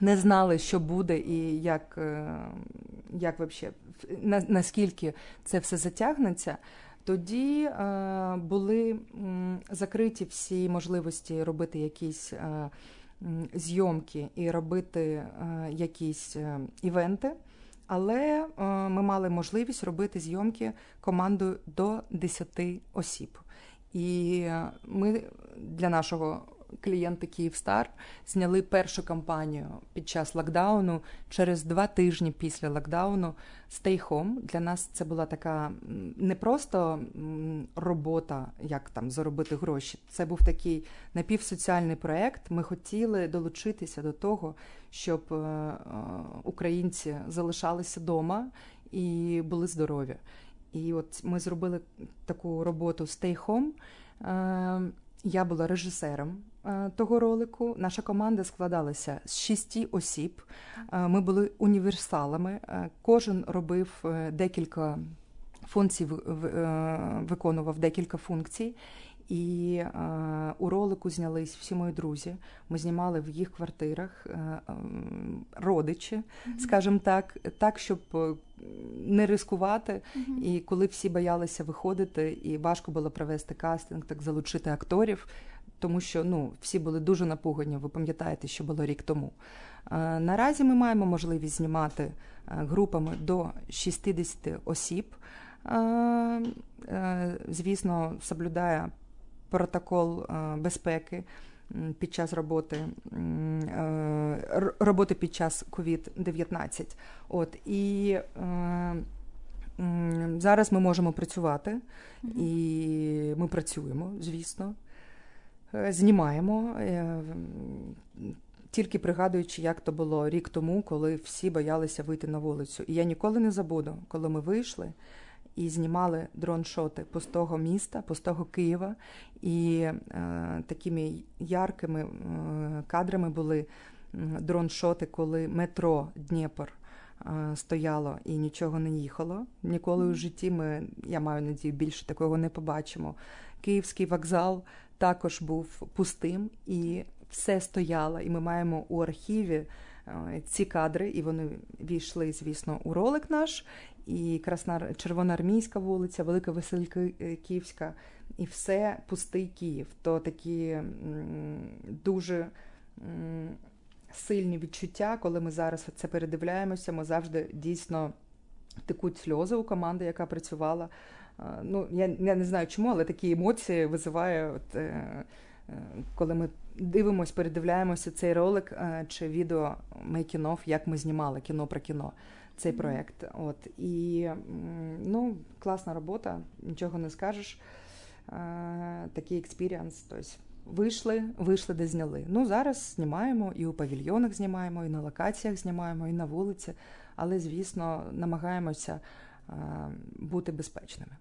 не знали, що буде, і як е, як вообще, на, наскільки це все затягнеться, тоді е, були м, закриті всі можливості робити якісь е, зйомки і робити е, якісь е, івенти. Але е, ми мали можливість робити зйомки командою до 10 осіб. І ми для нашого клієнти Київстар зняли першу кампанію під час локдауну через два тижні після локдауну Stay Home. Для нас це була така не просто робота, як там заробити гроші. Це був такий напівсоціальний проект. Ми хотіли долучитися до того, щоб е, е, українці залишалися вдома і були здорові. І от ми зробили таку роботу Stay Home. Е, я була режисером того ролику. Наша команда складалася з шісті осіб. Е, ми були універсалами. Е, кожен робив декілька функцій, виконував декілька функцій. І е, у ролику знялись всі мої друзі. Ми знімали в їх квартирах е, е, родичі, mm-hmm. скажімо так, так, щоб не рискувати. Mm-hmm. І коли всі боялися виходити, і важко було провести кастинг, так залучити акторів, тому що ну, всі були дуже напугані. Ви пам'ятаєте, що було рік тому. Наразі ми маємо можливість знімати групами до 60 осіб. Звісно, соблюдає протокол е, безпеки під час роботи е, роботи під час COVID-19. От і е, зараз ми можемо працювати, і ми працюємо, звісно, знімаємо. Тільки пригадуючи, як то було рік тому, коли всі боялися вийти на вулицю. І я ніколи не забуду, коли ми вийшли і знімали дроншоти пустого міста, пустого Києва. І е, такими яркими е, кадрами були дроншоти, коли метро Дніпр е, стояло і нічого не їхало. Ніколи у житті ми, я маю надію, більше такого не побачимо. Київський вокзал також був пустим і все стояло. І ми маємо у архіві ці кадри, і вони війшли, звісно, у ролик наш і Красна Червоноармійська вулиця, Велика Васильківська, і все пустий Київ. То такі дуже сильні відчуття, коли ми зараз це передивляємося, ми завжди дійсно текуть сльози у команди, яка працювала. Ну, Я я не знаю чому, але такі емоції визиває, от, е, е, коли ми дивимося, передивляємося цей ролик е, чи відео making of, як ми знімали кіно про кіно цей проєкт. От і ну, класна робота, нічого не скажеш. Такий experience. Тобто вийшли, вийшли, де зняли. Ну зараз знімаємо і у павільйонах знімаємо, і на локаціях знімаємо, і на вулиці, але звісно намагаємося бути безпечними.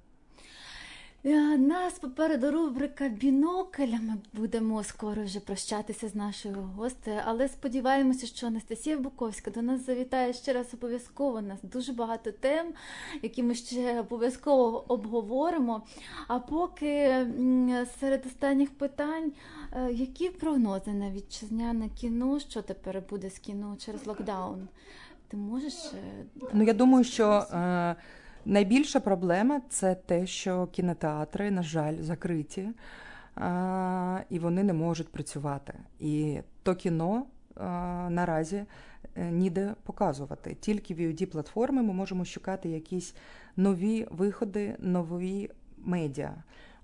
Е, нас попереду рубрика Бінокль. Ми будемо скоро вже прощатися з нашою гостею, але сподіваємося, що Анастасія Буковська до нас завітає ще раз обов'язково. У нас дуже багато тем, які ми ще обов'язково обговоримо. А поки серед останніх питань, е, які прогнози на вітчизняне кіно, що тепер буде з кіно через локдаун? Ти можеш? Е, ну я думаю, що. Найбільша проблема це те, що кінотеатри, на жаль, закриті, а, і вони не можуть працювати. І то кіно, наразі ніде показувати. Тільки VOD платформи ми можемо шукати якісь нові виходи, нові медіа.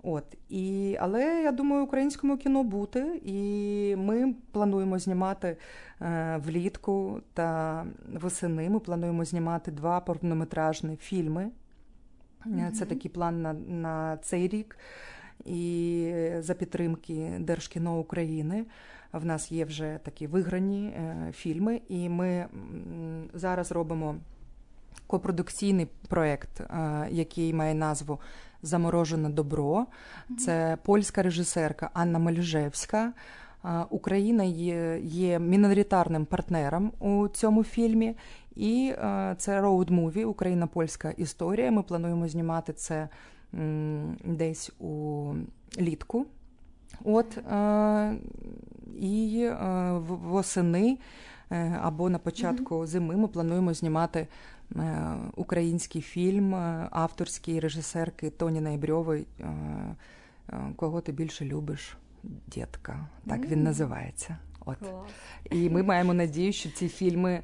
От і але я думаю, українському кіно бути, і ми плануємо знімати е, влітку та восени. Ми плануємо знімати два повнометражні фільми. Mm-hmm. Це такий план на, на цей рік. І за підтримки Держкіно України в нас є вже такі виграні е, фільми, і ми зараз робимо копродукційний проєкт, е, який має назву Заморожене добро. Це польська режисерка Анна Мальжевська. Україна є є міноритарним партнером у цьому фільмі, і це роуд-муві Україна польська історія. Ми плануємо знімати це десь у літку. От і восени або на початку зими ми плануємо знімати Е, український фільм е, авторський режисерки Тоні Ноябрьової е, Кого ти більше любиш, дітка? Так він називається. От. І ми маємо надію, що ці фільми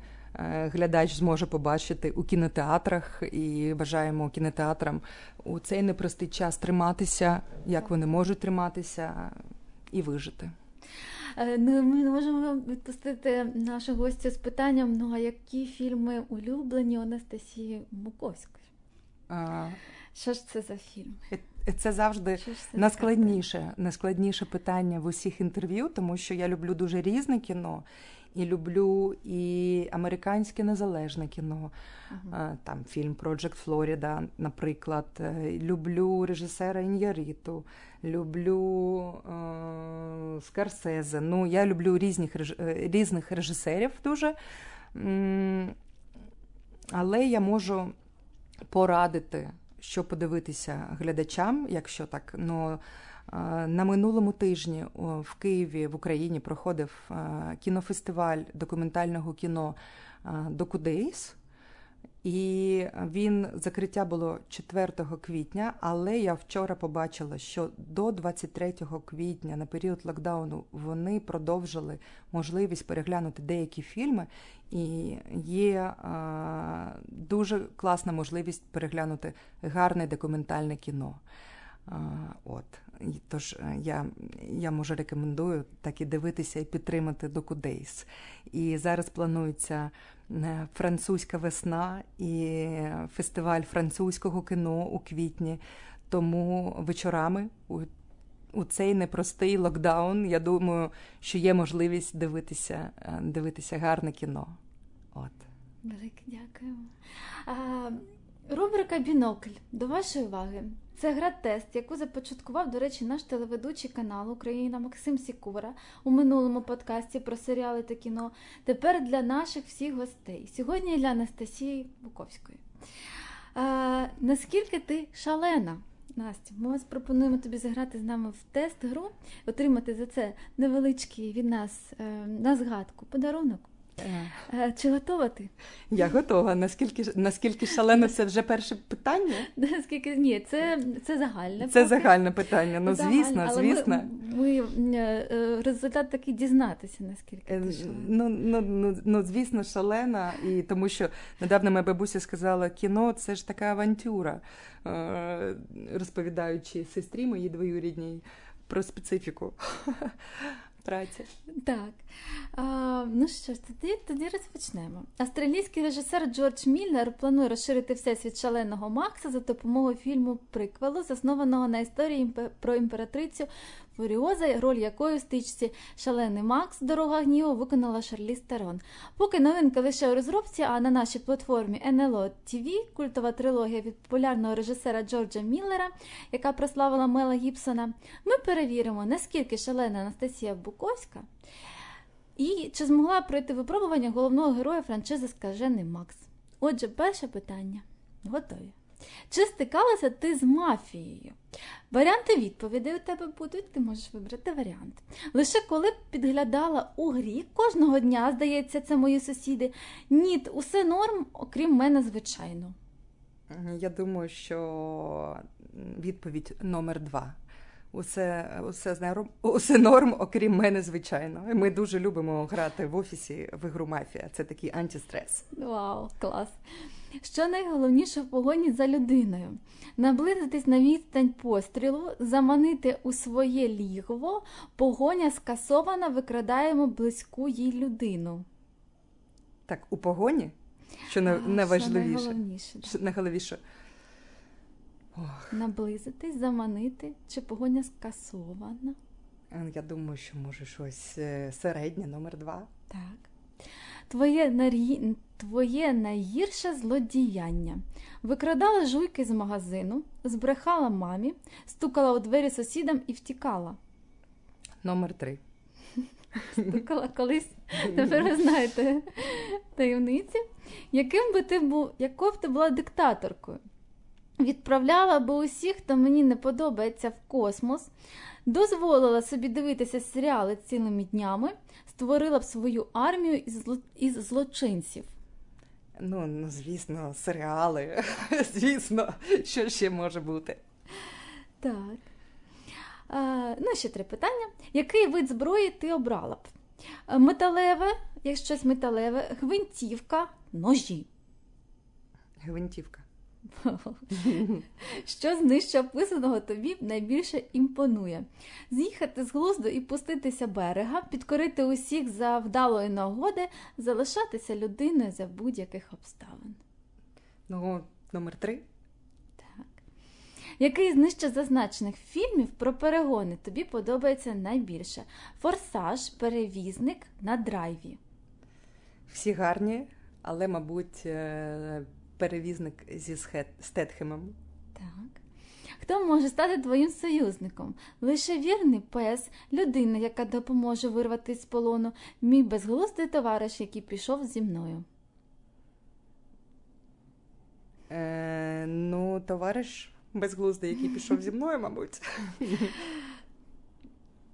глядач зможе побачити у кінотеатрах і бажаємо кінотеатрам у цей непростий час триматися, як вони можуть триматися і вижити. Е, ну, ми не можемо відпустити нашу гостю з питанням: ну а які фільми улюблені Анастасії Муковської? А... Що ж це за фільми? Це завжди це найскладніше, найскладніше питання в усіх інтерв'ю, тому що я люблю дуже різне кіно і люблю і американське незалежне кіно. Uh-huh. Там фільм Project Florida, наприклад. Е, люблю режисера Ін'яріту, люблю е, Скарсезе. Ну, я люблю різних е, різних режисерів дуже. Але я можу порадити, що подивитися глядачам, якщо так. ну, на минулому тижні в Києві в Україні проходив кінофестиваль документального кіно Докудейс. І він закриття було 4 квітня, але я вчора побачила, що до 23 квітня на період локдауну вони продовжили можливість переглянути деякі фільми, і є дуже класна можливість переглянути гарне документальне кіно. От. Тож е, я я можу рекомендую так і дивитися і підтримати Докудейс. І зараз планується е, французька весна і фестиваль французького кіно у квітні. Тому вечорами у у цей непростий локдаун, я думаю, що є можливість дивитися е, дивитися гарне кіно. От. Велике дякую. А, Рубрика Бінокль до вашої уваги. Це гра тест, яку започаткував, до речі, наш телеведучий канал Україна Максим Сікура у минулому подкасті про серіали та кіно. Тепер для наших всіх гостей. Сьогодні для Анастасії Буковської. А, Наскільки ти шалена? Настя, ми пропонуємо тобі заграти з нами в тест-гру, отримати за це невеличкий від нас е, на згадку подарунок. Е, чи готова ти? Я готова. Наскільки наскільки шалено це вже перше питання? Наскільки ні, це це загальне. Це поки. загальне питання. Ну Загальне. звісно, Але звісно. Ми, ми е, е, результат такий дізнатися, наскільки ти. Ну, ну, ну, ну, звісно, шалена. І тому що недавно моя бабуся сказала, кіно це ж така авантюра, розповідаючи сестрі моїй двоюрідній про специфіку праці. Так. А, Ну що ж, тоді тоді розпочнемо. Австралійський режисер Джордж Міллер планує розширити всесвіт шаленого Макса за допомогою фільму Приквелу, заснованого на історії про імператрицю Фуріоза, роль якої в стичці Шалений Макс, Дорога гніву виконала Шарлі Стерон. Поки новинка лише у розробці, а на нашій платформі NLO TV, культова трилогія від популярного режисера Джорджа Міллера, яка прославила Мела Гібсона, ми перевіримо, наскільки шалена Анастасія Буковська. І чи змогла пройти випробування головного героя франшизи Скажений Макс? Отже, перше питання. Готові. Чи стикалася ти з мафією? Варіанти відповідей у тебе будуть, ти можеш вибрати варіант. Лише коли б підглядала у грі, кожного дня, здається, це мої сусіди. Ні, усе норм, окрім мене, звичайно. Я думаю, що відповідь номер два. Усе усе, норм, усе норм, окрім мене, звичайно. Ми дуже любимо грати в офісі в ігру мафія. Це такий антистрес. Вау, клас! Що найголовніше в погоні за людиною? Наблизитись на відстань пострілу, заманити у своє лігово, погоня скасована, викрадаємо близьку їй людину. Так, у погоні? Що найважливіше? Що найголовніше. Ох. Наблизитись, заманити, чи погоня скасована? Я думаю, що може щось е, середнє, номер два. Так. Твоє нарі... Твоє найгірше злодіяння. Викрадала жуйки з магазину, збрехала мамі, стукала у двері сусідам і втікала. Номер три. Стукала колись. Тепер ви знаєте таємниці. Яким би ти був, якою б ти була диктаторкою? Відправляла би усіх, хто мені не подобається в космос, дозволила собі дивитися серіали цілими днями, створила б свою армію із, зло... із злочинців. Ну, ну, звісно, серіали. Звісно, що ще може бути. Так. А, ну, ще три питання. Який вид зброї ти обрала б? Металеве, як щось металеве, гвинтівка, ножі. Гвинтівка. Що з нижче описаного тобі найбільше імпонує? З'їхати з глузду і пуститися берега, підкорити усіх за вдалої нагоди, залишатися людиною за будь-яких обставин. Ну, номер три. Так. Який з нижче зазначених фільмів про перегони тобі подобається найбільше? Форсаж, перевізник на драйві. Всі гарні, але, мабуть, перевізник зі Стетхемом. Так. Хто може стати твоїм союзником? Лише вірний пес, людина, яка допоможе вирвати з полону, мій безглуздий товариш, який пішов зі мною. Е, Ну, товариш безглуздий, який пішов зі мною, мабуть.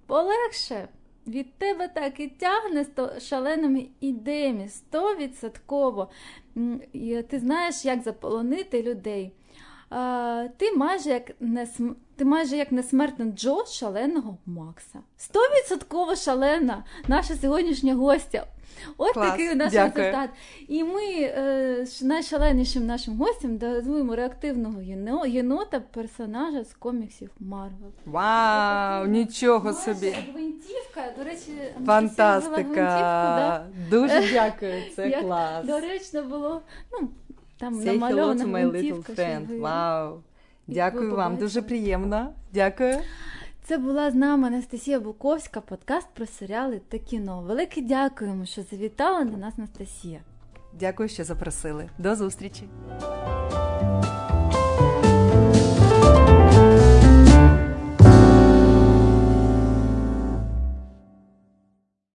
Полегше. Від тебе так і тягне шаленими ідеями, стовідсотково. Ти знаєш, як заполонити людей. Ти майже як несм... ти майже як несмертна Джо шаленого Макса. Стовідсотково шалена наша сьогоднішня гостя. От Клас, такий у нас дякую. результат. І ми е, найшаленішим нашим гостям даруємо реактивного єно, єнота, персонажа з коміксів Марвел. Вау, нічого собі. Гвинтівка, до речі, Фантастика. Дуже дякую, це Як клас. Доречно було. ну, там Say hello to my little friend. Вау. Дякую вам, дуже приємно. Дякую. Це була з нами Анастасія Буковська, подкаст про серіали та кіно. Велике дякуємо, що завітала до нас Анастасія. Дякую, що запросили. До зустрічі.